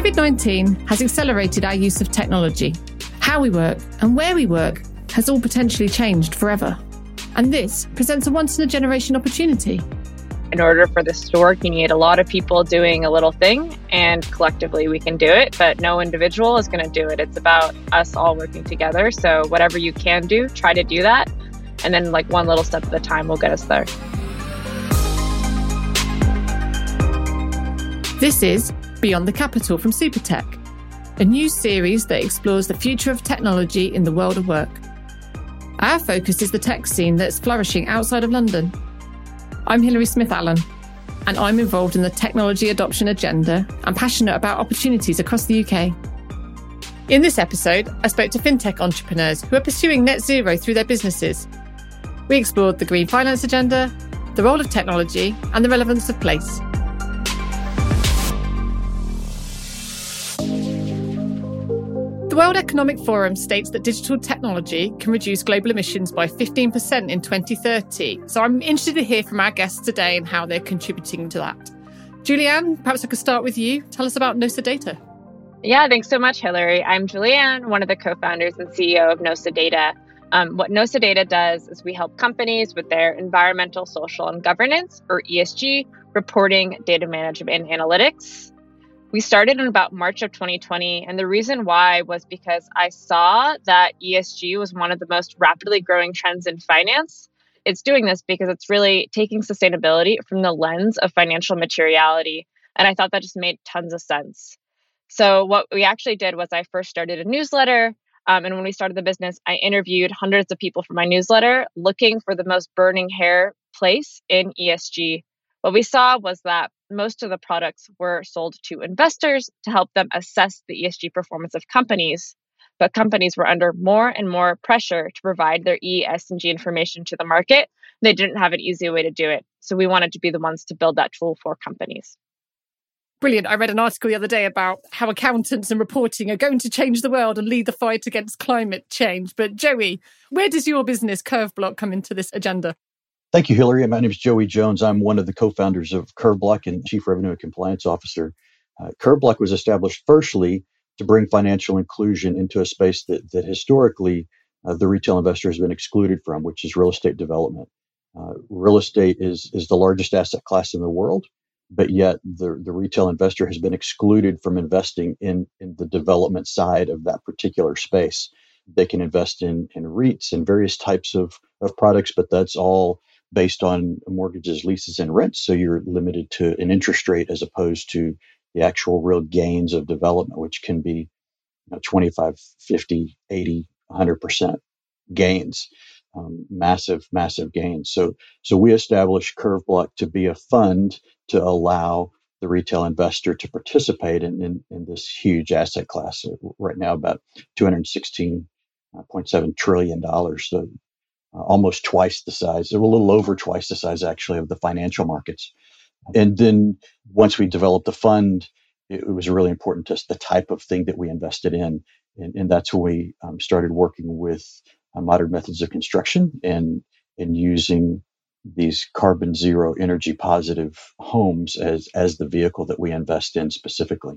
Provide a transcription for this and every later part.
COVID 19 has accelerated our use of technology. How we work and where we work has all potentially changed forever. And this presents a once in a generation opportunity. In order for this to work, you need a lot of people doing a little thing, and collectively we can do it, but no individual is going to do it. It's about us all working together. So, whatever you can do, try to do that. And then, like one little step at a time, will get us there. This is Beyond the Capital from Supertech, a new series that explores the future of technology in the world of work. Our focus is the tech scene that's flourishing outside of London. I'm Hilary Smith Allen, and I'm involved in the technology adoption agenda and passionate about opportunities across the UK. In this episode, I spoke to fintech entrepreneurs who are pursuing net zero through their businesses. We explored the green finance agenda, the role of technology, and the relevance of place. The World Economic Forum states that digital technology can reduce global emissions by 15% in 2030. So I'm interested to hear from our guests today and how they're contributing to that. Julianne, perhaps I could start with you. Tell us about Nosa Data. Yeah, thanks so much, Hilary. I'm Julianne, one of the co founders and CEO of Nosa Data. Um, what Nosa Data does is we help companies with their environmental, social, and governance, or ESG, reporting, data management, and analytics. We started in about March of 2020, and the reason why was because I saw that ESG was one of the most rapidly growing trends in finance. It's doing this because it's really taking sustainability from the lens of financial materiality. And I thought that just made tons of sense. So, what we actually did was I first started a newsletter. Um, and when we started the business, I interviewed hundreds of people for my newsletter looking for the most burning hair place in ESG. What we saw was that most of the products were sold to investors to help them assess the ESG performance of companies. But companies were under more and more pressure to provide their ESG information to the market. They didn't have an easy way to do it. So we wanted to be the ones to build that tool for companies. Brilliant. I read an article the other day about how accountants and reporting are going to change the world and lead the fight against climate change. But Joey, where does your business Curveblock come into this agenda? Thank you, Hilary. My name is Joey Jones. I'm one of the co-founders of Curveblock and Chief Revenue and Compliance Officer. Uh, Curveblock was established firstly to bring financial inclusion into a space that, that historically uh, the retail investor has been excluded from, which is real estate development. Uh, real estate is is the largest asset class in the world, but yet the, the retail investor has been excluded from investing in, in the development side of that particular space. They can invest in, in REITs and various types of, of products, but that's all based on mortgages, leases, and rents. So you're limited to an interest rate as opposed to the actual real gains of development, which can be you know, 25, 50, 80, 100% gains. Um, massive, massive gains. So, so we established Curveblock to be a fund to allow the retail investor to participate in, in, in this huge asset class. Right now, about 216.7 trillion dollars. So uh, almost twice the size, a little over twice the size actually of the financial markets. And then once we developed the fund, it, was really important to us the type of thing that we invested in. And, and that's when we um, started working with uh, modern methods of construction and, and using these carbon zero energy positive homes as, as the vehicle that we invest in specifically.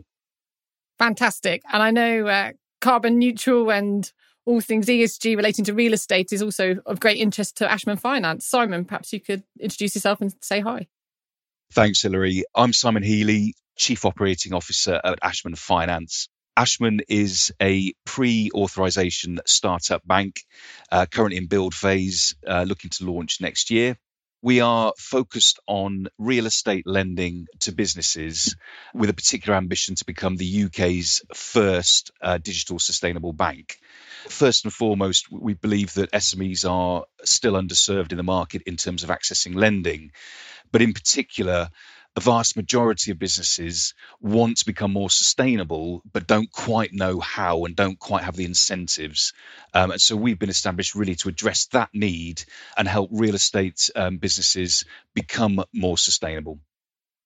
Fantastic. And I know uh, carbon neutral and all things ESG relating to real estate is also of great interest to Ashman Finance. Simon, perhaps you could introduce yourself and say hi. Thanks, Hilary. I'm Simon Healy, Chief Operating Officer at Ashman Finance. Ashman is a pre authorization startup bank, uh, currently in build phase, uh, looking to launch next year. We are focused on real estate lending to businesses with a particular ambition to become the UK's first uh, digital sustainable bank. First and foremost, we believe that SMEs are still underserved in the market in terms of accessing lending. But in particular, a vast majority of businesses want to become more sustainable, but don't quite know how and don't quite have the incentives. Um, and so we've been established really to address that need and help real estate um, businesses become more sustainable.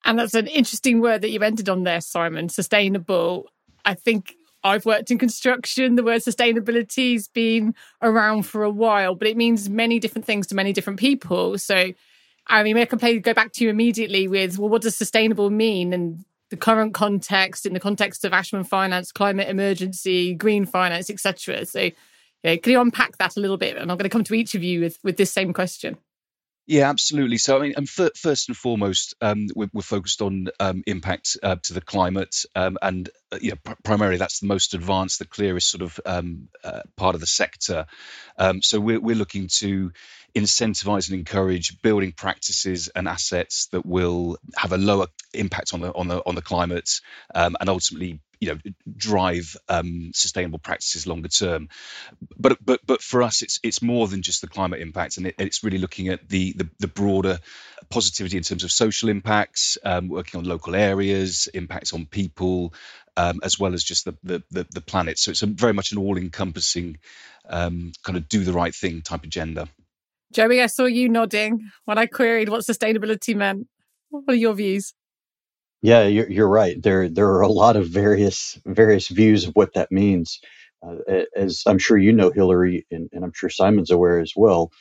And that's an interesting word that you've entered on there, Simon sustainable. I think I've worked in construction. The word sustainability's been around for a while, but it means many different things to many different people. So I mean, I can go back to you immediately with, well, what does sustainable mean? And the current context, in the context of Ashman Finance, climate emergency, green finance, etc. So, can you unpack that a little bit? And I'm going to come to each of you with, with this same question. Yeah, absolutely. So, I mean, and first and foremost, um, we're, we're, focused on um, impact uh, to the climate, um, and uh, you know, pr- primarily that's the most advanced, the clearest sort of um, uh, part of the sector. Um, so, we're, we're looking to incentivize and encourage building practices and assets that will have a lower impact on the on the on the climate, um, and ultimately you know drive um, sustainable practices longer term. But but but for us, it's it's more than just the climate impact, and it, it's really looking at the, the, the broader positivity in terms of social impacts, um, working on local areas, impacts on people, um, as well as just the, the the, the planet. So it's a very much an all-encompassing um, kind of do the right thing type agenda. Joey, I saw you nodding when I queried what sustainability meant. What are your views? Yeah, you're, you're right. There there are a lot of various various views of what that means. Uh, as I'm sure you know, Hilary, and, and I'm sure Simon's aware as well.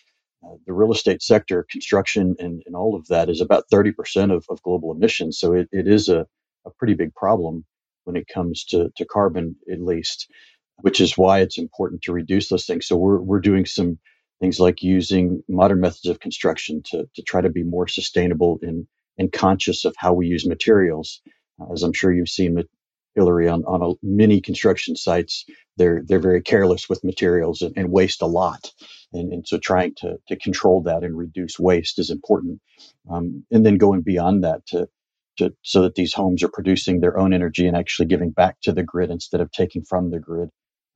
Uh, the real estate sector, construction, and, and all of that is about 30% of, of global emissions. So it, it is a, a pretty big problem when it comes to, to carbon, at least, which is why it's important to reduce those things. So we're, we're doing some things like using modern methods of construction to, to try to be more sustainable in and conscious of how we use materials. Uh, as I'm sure you've seen, Hilary, on, on a, many construction sites, they're they're very careless with materials and, and waste a lot. And, and, so trying to, to control that and reduce waste is important. Um, and then going beyond that to, to so that these homes are producing their own energy and actually giving back to the grid instead of taking from the grid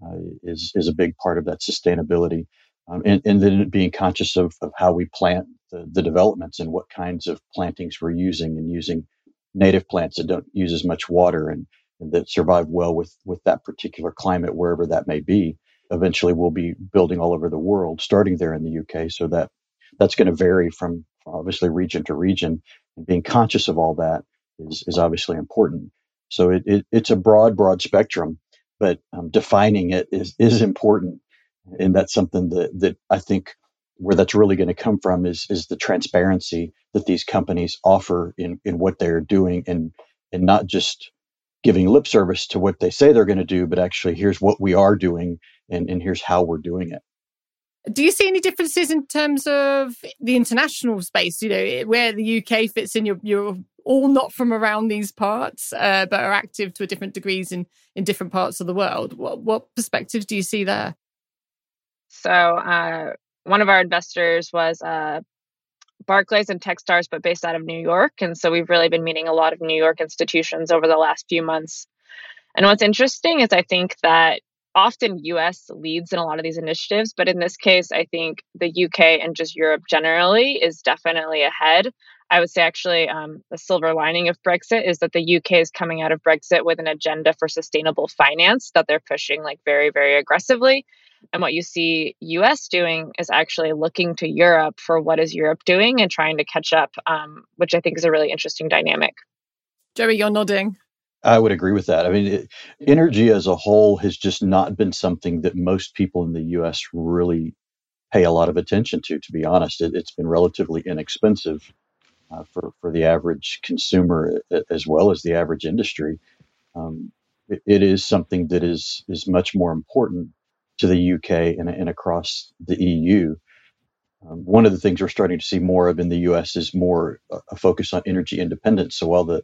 uh, is is a big part of that sustainability. Um, and, and, then being conscious of, of how we plant the, the developments and what kinds of plantings we're using and using native plants that don't use as much water and, and that survive well with, with that particular climate, wherever that may be. Eventually, we'll be building all over the world, starting there in the UK. So that that's going to vary from obviously region to region, and being conscious of all that is is obviously important. So it, it it's a broad, broad spectrum, but um, defining it is is important, and that's something that that I think where that's really going to come from is is the transparency that these companies offer in in what they're doing and and not just giving lip service to what they say they're going to do but actually here's what we are doing and and here's how we're doing it. Do you see any differences in terms of the international space you know where the uk fits in? You're, all not from around these parts uh, but are active to a different degrees in in different parts of the world. What what perspectives do you see there so uh, one of our investors was uh, Barclays and Techstars, but based out of New York. And so we've really been meeting a lot of New York institutions over the last few months. And what's interesting is I think that often US leads in a lot of these initiatives, but in this case, I think the UK and just Europe generally is definitely ahead. I would say actually um, the silver lining of Brexit is that the UK is coming out of Brexit with an agenda for sustainable finance that they're pushing like very, very aggressively. And what you see US doing is actually looking to Europe for what is Europe doing and trying to catch up, um, which I think is a really interesting dynamic. Joey, you're nodding. I would agree with that. I mean, it, energy as a whole has just not been something that most people in the US really pay a lot of attention to, to be honest. It, has been relatively inexpensive uh, for, for the average consumer as well as the average industry. Um, it, it is something that is, is much more important to the UK and, and across the EU. Um, one of the things we're starting to see more of in the US is more a focus on energy independence. So while the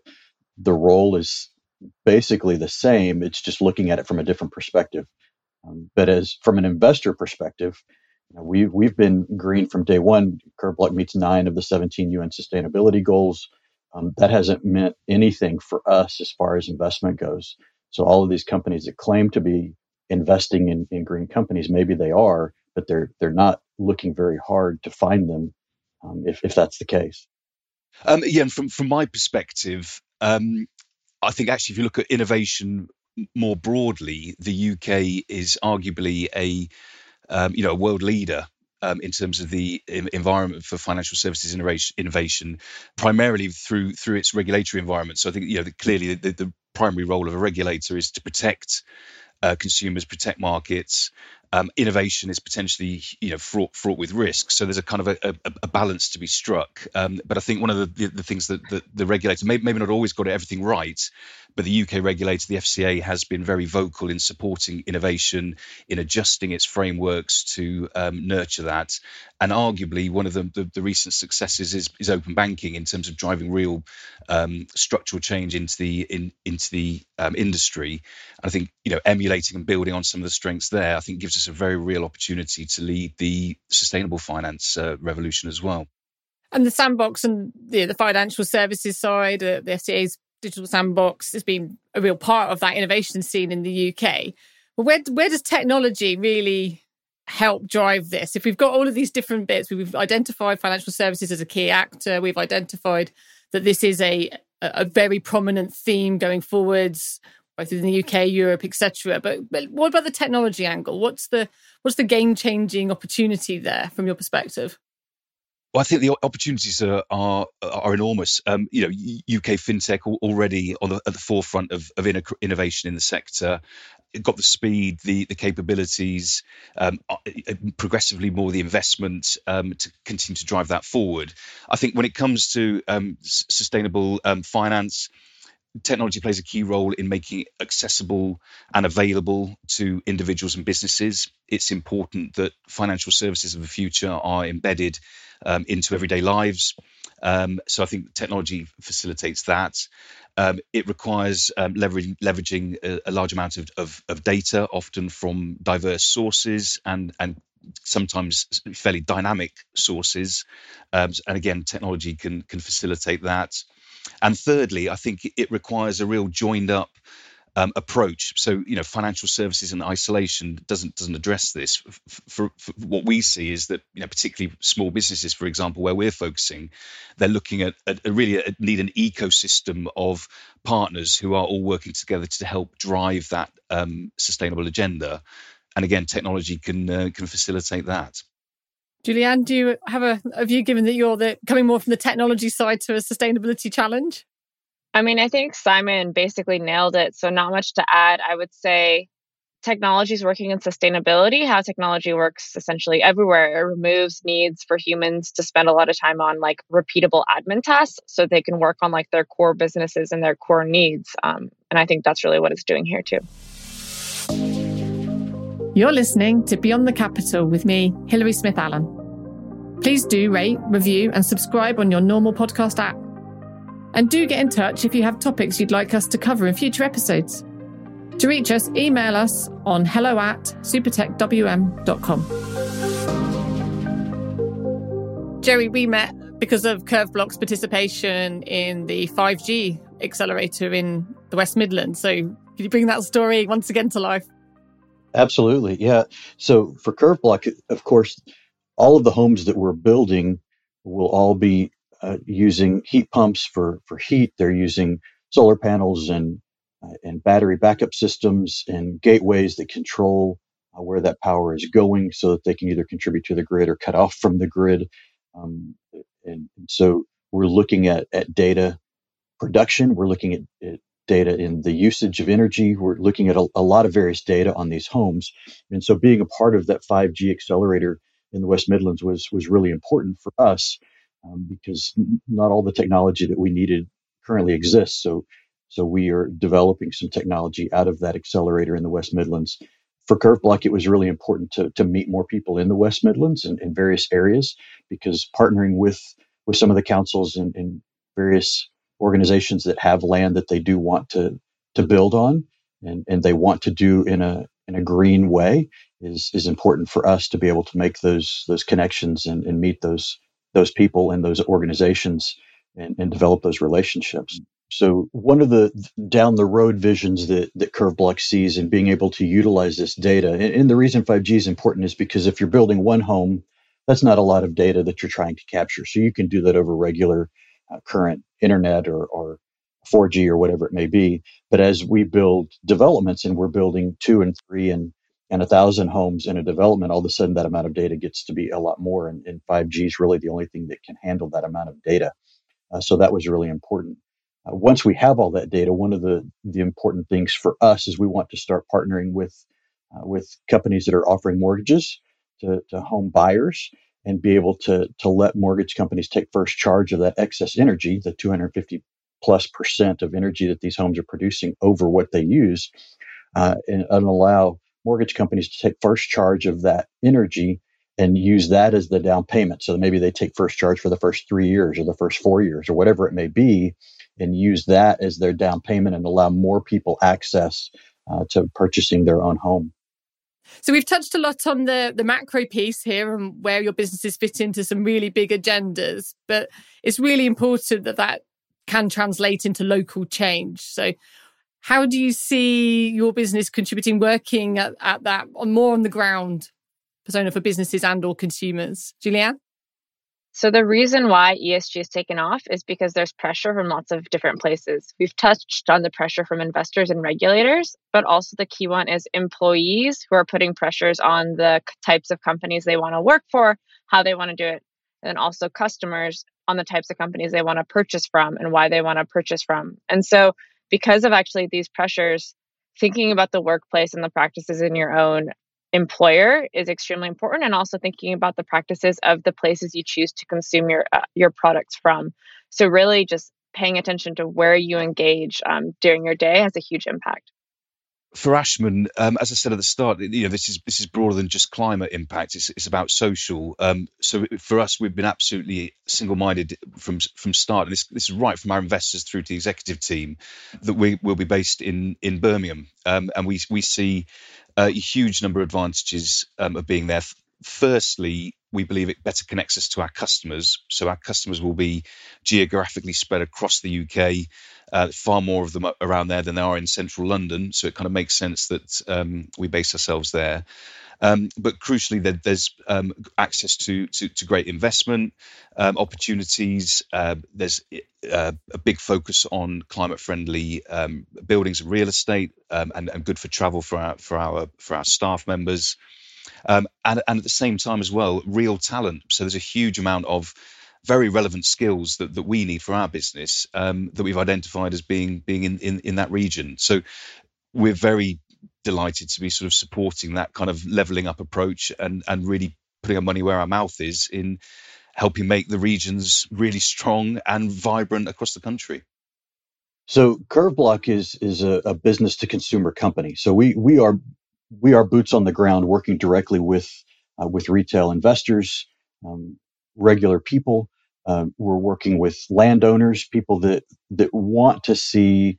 the role is basically the same, it's just looking at it from a different perspective. Um, but as from an investor perspective, you know, we we've been green from day one. Block meets nine of the 17 UN sustainability goals. Um, that hasn't meant anything for us as far as investment goes. So all of these companies that claim to be investing in, in green companies. Maybe they are, but they're they're not looking very hard to find them. Um, if if that's the case. Um, yeah, and from from my perspective, um, I think actually if you look at innovation more broadly, the UK is arguably a um, you know a world leader um, in terms of the environment for financial services innovation, primarily through through its regulatory environment. So I think you know clearly the, the primary role of a regulator is to protect uh, consumers, protect markets, um, innovation is potentially you know fraught fraught with risk. So there's a kind of a, a, a balance to be struck. Um, but I think one of the, the, the things that, the regulator maybe, maybe not always got everything right, but the UK regulator, the FCA, has been very vocal in supporting innovation, in adjusting its frameworks to um, nurture that. And arguably, one of the, the, the, recent successes is, is open banking in terms of driving real um, structural change into the in, into the um, industry. And I think you know emulating and building on some of the strengths there, I think gives us a very real opportunity to lead the sustainable finance uh, revolution as well. And the sandbox and the, the financial services side, uh, the FCA's digital sandbox has been a real part of that innovation scene in the UK. But where where does technology really help drive this? If we've got all of these different bits, we've identified financial services as a key actor. We've identified that this is a a very prominent theme going forwards, both in the UK, Europe, etc. But, but what about the technology angle? What's the what's the game changing opportunity there from your perspective? Well, I think the opportunities are are, are enormous. Um, you know, UK fintech already on the, at the forefront of, of innovation in the sector. It got the speed, the the capabilities, um, uh, uh, progressively more the investment um, to continue to drive that forward. I think when it comes to um, sustainable um, finance, technology plays a key role in making it accessible and available to individuals and businesses. It's important that financial services of the future are embedded um, into everyday lives. Um, so I think technology facilitates that. Um, it requires um, leveraging, leveraging a, a, large amount of, of, of, data, often from diverse sources and, and sometimes fairly dynamic sources. Um, and again, technology can, can facilitate that. And thirdly, I think it requires a real joined up um, approach. So, you know, financial services in isolation doesn't doesn't address this. For, for, what we see is that, you know, particularly small businesses, for example, where we're focusing, they're looking at, at, really at need an ecosystem of partners who are all working together to help drive that um, sustainable agenda. And again, technology can uh, can facilitate that. Julianne, do you have a, a view given that you're the, coming more from the technology side to a sustainability challenge? I mean, I think Simon basically nailed it. So, not much to add. I would say technology is working in sustainability, how technology works essentially everywhere. It removes needs for humans to spend a lot of time on like repeatable admin tasks so they can work on like their core businesses and their core needs. Um, and I think that's really what it's doing here too. You're listening to Beyond the Capital with me, Hilary Smith Allen. Please do rate, review, and subscribe on your normal podcast app. And do get in touch if you have topics you'd like us to cover in future episodes. To reach us, email us on hello at supertechwm.com. Jerry, we met because of Curveblock's participation in the 5G accelerator in the West Midlands. So, can you bring that story once again to life? Absolutely, yeah. So for Curveblock, of course, all of the homes that we're building will all be uh, using heat pumps for for heat. They're using solar panels and uh, and battery backup systems and gateways that control uh, where that power is going, so that they can either contribute to the grid or cut off from the grid. Um, and, and so we're looking at at data production. We're looking at, at data in the usage of energy. We're looking at a, a, lot of various data on these homes. And so being a part of that 5G accelerator in the West Midlands was, was really important for us um, because not all the technology that we needed currently exists. So, so we are developing some technology out of that accelerator in the West Midlands. For Curveblock, it was really important to, to meet more people in the West Midlands and in various areas because partnering with, with some of the councils and, in various organizations that have land that they do want to to build on and, and they want to do in a in a green way is is important for us to be able to make those those connections and, and meet those those people and those organizations and, and develop those relationships. So one of the down the road visions that that Curveblock sees in being able to utilize this data, and, and the reason 5G is important is because if you're building one home, that's not a lot of data that you're trying to capture. So you can do that over regular uh, current internet or, or 4G or whatever it may be. But as we build developments and we're building two and three and and a thousand homes in a development, all of a sudden that amount of data gets to be a lot more. And, and 5G is really the only thing that can handle that amount of data. Uh, so that was really important. Uh, once we have all that data, one of the, the important things for us is we want to start partnering with uh, with companies that are offering mortgages to, to home buyers and be able to, to let mortgage companies take first charge of that excess energy, the 250 plus percent of energy that these homes are producing over what they use, uh, and, and allow mortgage companies to take first charge of that energy and use that as the down payment. So maybe they take first charge for the first three years or the first four years or whatever it may be, and use that as their down payment and allow more people access uh, to purchasing their own home. So we've touched a lot on the the macro piece here and where your businesses fit into some really big agendas, but it's really important that that can translate into local change. So how do you see your business contributing working at, at that on more on the ground persona for businesses and or consumers? Julianne? So the reason why ESG has taken off is because there's pressure from lots of different places. We've touched on the pressure from investors and regulators, but also the key one is employees who are putting pressures on the types of companies they want to work for, how they want to do it, and also customers on the types of companies they want to purchase from and why they want to purchase from. And so because of actually these pressures, thinking about the workplace and the practices in your own employer is extremely important and also thinking about the practices of the places you choose to consume your uh, your products from so really just paying attention to where you engage um, during your day has a huge impact for Ashman, um, as I said at the start, you know, this is this is broader than just climate impact. It's, it's about social. Um, so for us, we've been absolutely single-minded from from start. And this this is right from our investors through to the executive team that we will be based in in Birmingham, um, and we we see a huge number of advantages um, of being there. Firstly, we believe it better connects us to our customers. So our customers will be geographically spread across the UK, uh, far more of them around there than there are in central London. So it kind of makes sense that um, we base ourselves there. Um, but crucially, there, there's um, access to, to, to great investment um, opportunities. Uh, there's uh, a big focus on climate-friendly um, buildings and real estate, and, and, good for travel for our for our for our staff members. Um, and, and at the same time as well, real talent. So there's a huge amount of very relevant skills that, that we need for our business um, that we've identified as being being in, in, in that region. So we're very delighted to be sort of supporting that kind of leveling up approach and and really putting our money where our mouth is in helping make the regions really strong and vibrant across the country. So Curveblock is is a, a business to consumer company. So we we are we are boots on the ground, working directly with uh, with retail investors, um, regular people. Um, we're working with landowners, people that that want to see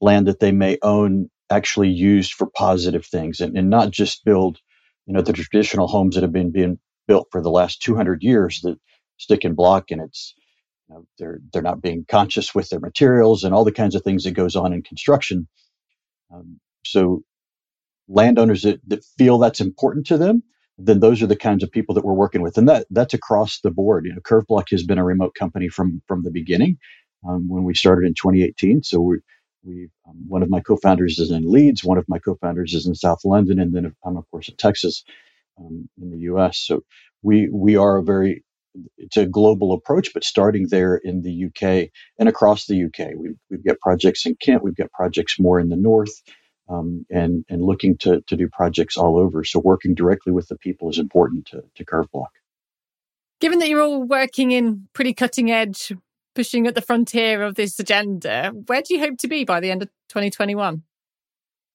land that they may own actually used for positive things, and, and not just build, you know, the traditional homes that have been being built for the last 200 years that stick and block, and it's you know, they're they're not being conscious with their materials and all the kinds of things that goes on in construction. Um, so landowners that, that feel that's important to them, then those are the kinds of people that we're working with, and that that's across the board. You know, CurveBlock has been a remote company from from the beginning um, when we started in 2018. So we we um, one of my co-founders is in Leeds, one of my co-founders is in South London, and then I'm of course in Texas, um, in the U.S. So we we are a very it's a global approach, but starting there in the UK and across the UK. We've, we've got projects in Kent, we've got projects more in the north, um, and and looking to to do projects all over. So working directly with the people is important to to CurveBlock. Given that you're all working in pretty cutting edge, pushing at the frontier of this agenda, where do you hope to be by the end of 2021?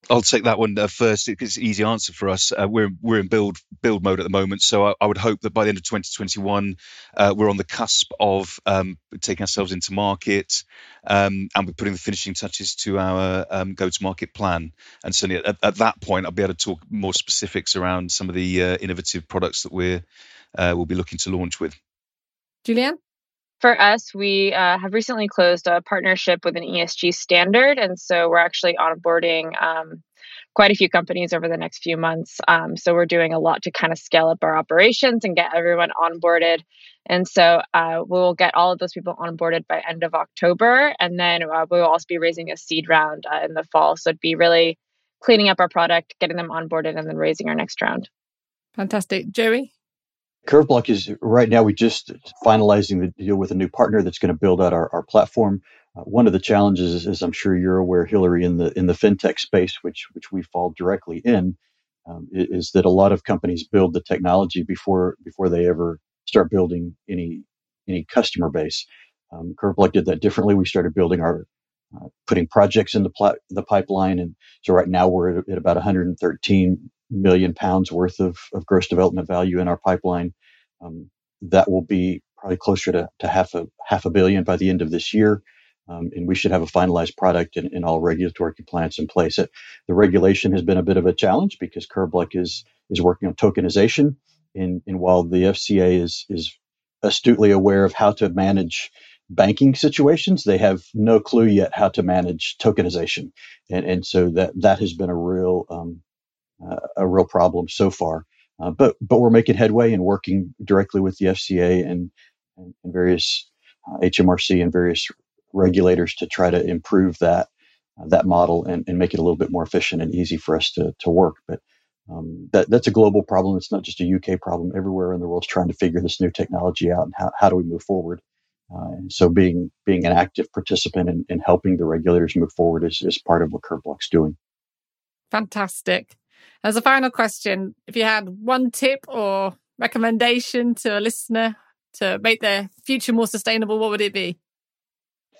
I'll take that one uh. It's an easy answer for us. Uh, we're we're in build build mode at the moment, so I, I would hope that by the end of 2021, uh, we're on the cusp of um, taking ourselves into market, um, and we're putting the finishing touches to our um, go-to-market plan. And certainly at, at, that point, I'll be able to talk more specifics around some of the uh, innovative products that we're uh, we'll be looking to launch with. Julianne for us, we uh, have recently closed a partnership with an ESG standard. And so we're actually onboarding um, quite a few companies over the next few months. Um, so we're doing a lot to kind of scale up our operations and get everyone onboarded. And so uh, we'll get all of those people onboarded by end of October. And then uh, we'll also be raising a seed round uh, in the fall. So it'd be really cleaning up our product, getting them onboarded, and then raising our next round. Fantastic. Joey? CurveBlock is right now we just finalizing the deal with a new partner that's going to build out our, our platform. Uh, one of the challenges, as I'm sure you're aware, Hilary, in the in the fintech space, which which we fall directly in, um, is that a lot of companies build the technology before before they ever start building any any customer base. Um, Curveblock did that differently. We started building our uh, putting projects in the, pl- the pipeline, and so right now we're at, at, about 113 million pounds worth of, of gross development value in our pipeline. Um, that will be probably closer to, to half a half a billion by the end of this year. Um, and we should have a finalized product and, and all regulatory compliance in place. It, the regulation has been a bit of a challenge because Curveblock is is working on tokenization, and, and while the FCA is is astutely aware of how to manage banking situations, they have no clue yet how to manage tokenization, and and so that that has been a real um, a real problem so far. Uh, but but we're making headway and working directly with the FCA and and, and various uh, HMRC and various regulators to try to improve that uh, that model and, and, make it a little bit more efficient and easy for us to, to work. But um, that, that's a global problem. It's not just a UK problem. Everywhere in the world is trying to figure this new technology out and how, how do we move forward. Uh, and so being being an active participant in, in helping the regulators move forward is, is part of what Curveblock's doing. Fantastic. As a final question, if you had one tip or recommendation to a listener to make their future more sustainable, what would it be?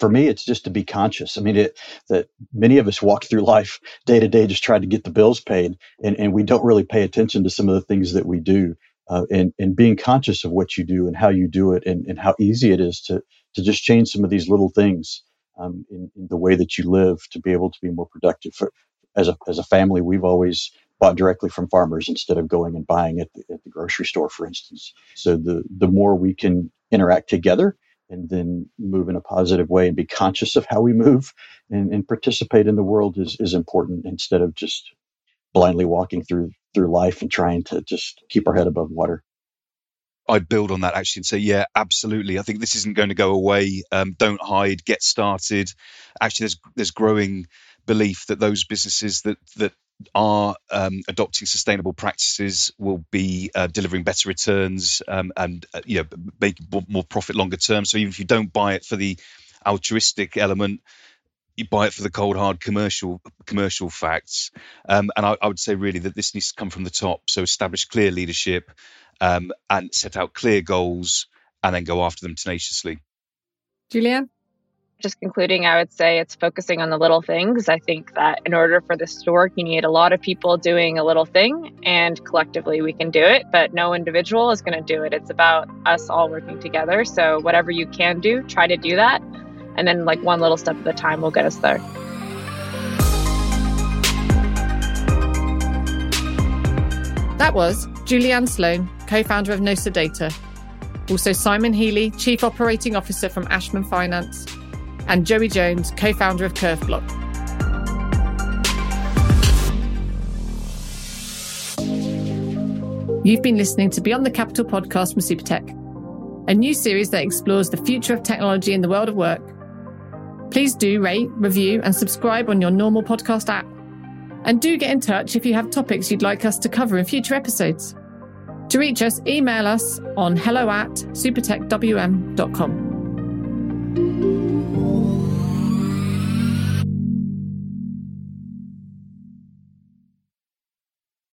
for me, it's just to be conscious. I mean, it, that many of us walk through life day to day just trying to get the bills paid, and, and we don't really pay attention to some of the things that we do. Uh, and, and being conscious of what you do and how you do it, and, and how easy it is to, to just change some of these little things um, in, in, the way that you live to be able to be more productive. For, as a as a family, we've always bought directly from farmers instead of going and buying at the, at the grocery store, for instance. So the the more we can interact together and then move in a positive way and be conscious of how we move and, and participate in the world is, is important instead of just blindly walking through through life and trying to just keep our head above water. I'd build on that actually and say, yeah, absolutely. I think this isn't going to go away. Um, don't hide, get started. Actually, there's there's growing belief that those businesses that that are um, adopting sustainable practices will be uh, delivering better returns um, and uh, you know make more profit longer term. So even if you don't buy it for the altruistic element, you buy it for the cold hard commercial commercial facts. Um, and I, I, would say really that this needs to come from the top. So establish clear leadership um, and set out clear goals, and then go after them tenaciously. Julianne just concluding, I would say it's focusing on the little things. I think that in order for this to work, you need a lot of people doing a little thing, and collectively we can do it, but no individual is going to do it. It's about us all working together. So, whatever you can do, try to do that. And then, like, one little step at a time will get us there. That was Julianne Sloan, co founder of Gnosa Data. Also, Simon Healy, Chief Operating Officer from Ashman Finance and Joey Jones, co founder of Curveblock. You've been listening to Beyond the Capital podcast from Supertech, a new series that explores the future of technology in the world of work. Please do rate, review, and subscribe on your normal podcast app. And do get in touch if you have topics you'd like us to cover in future episodes. To reach us, email us on hello at supertechwm.com.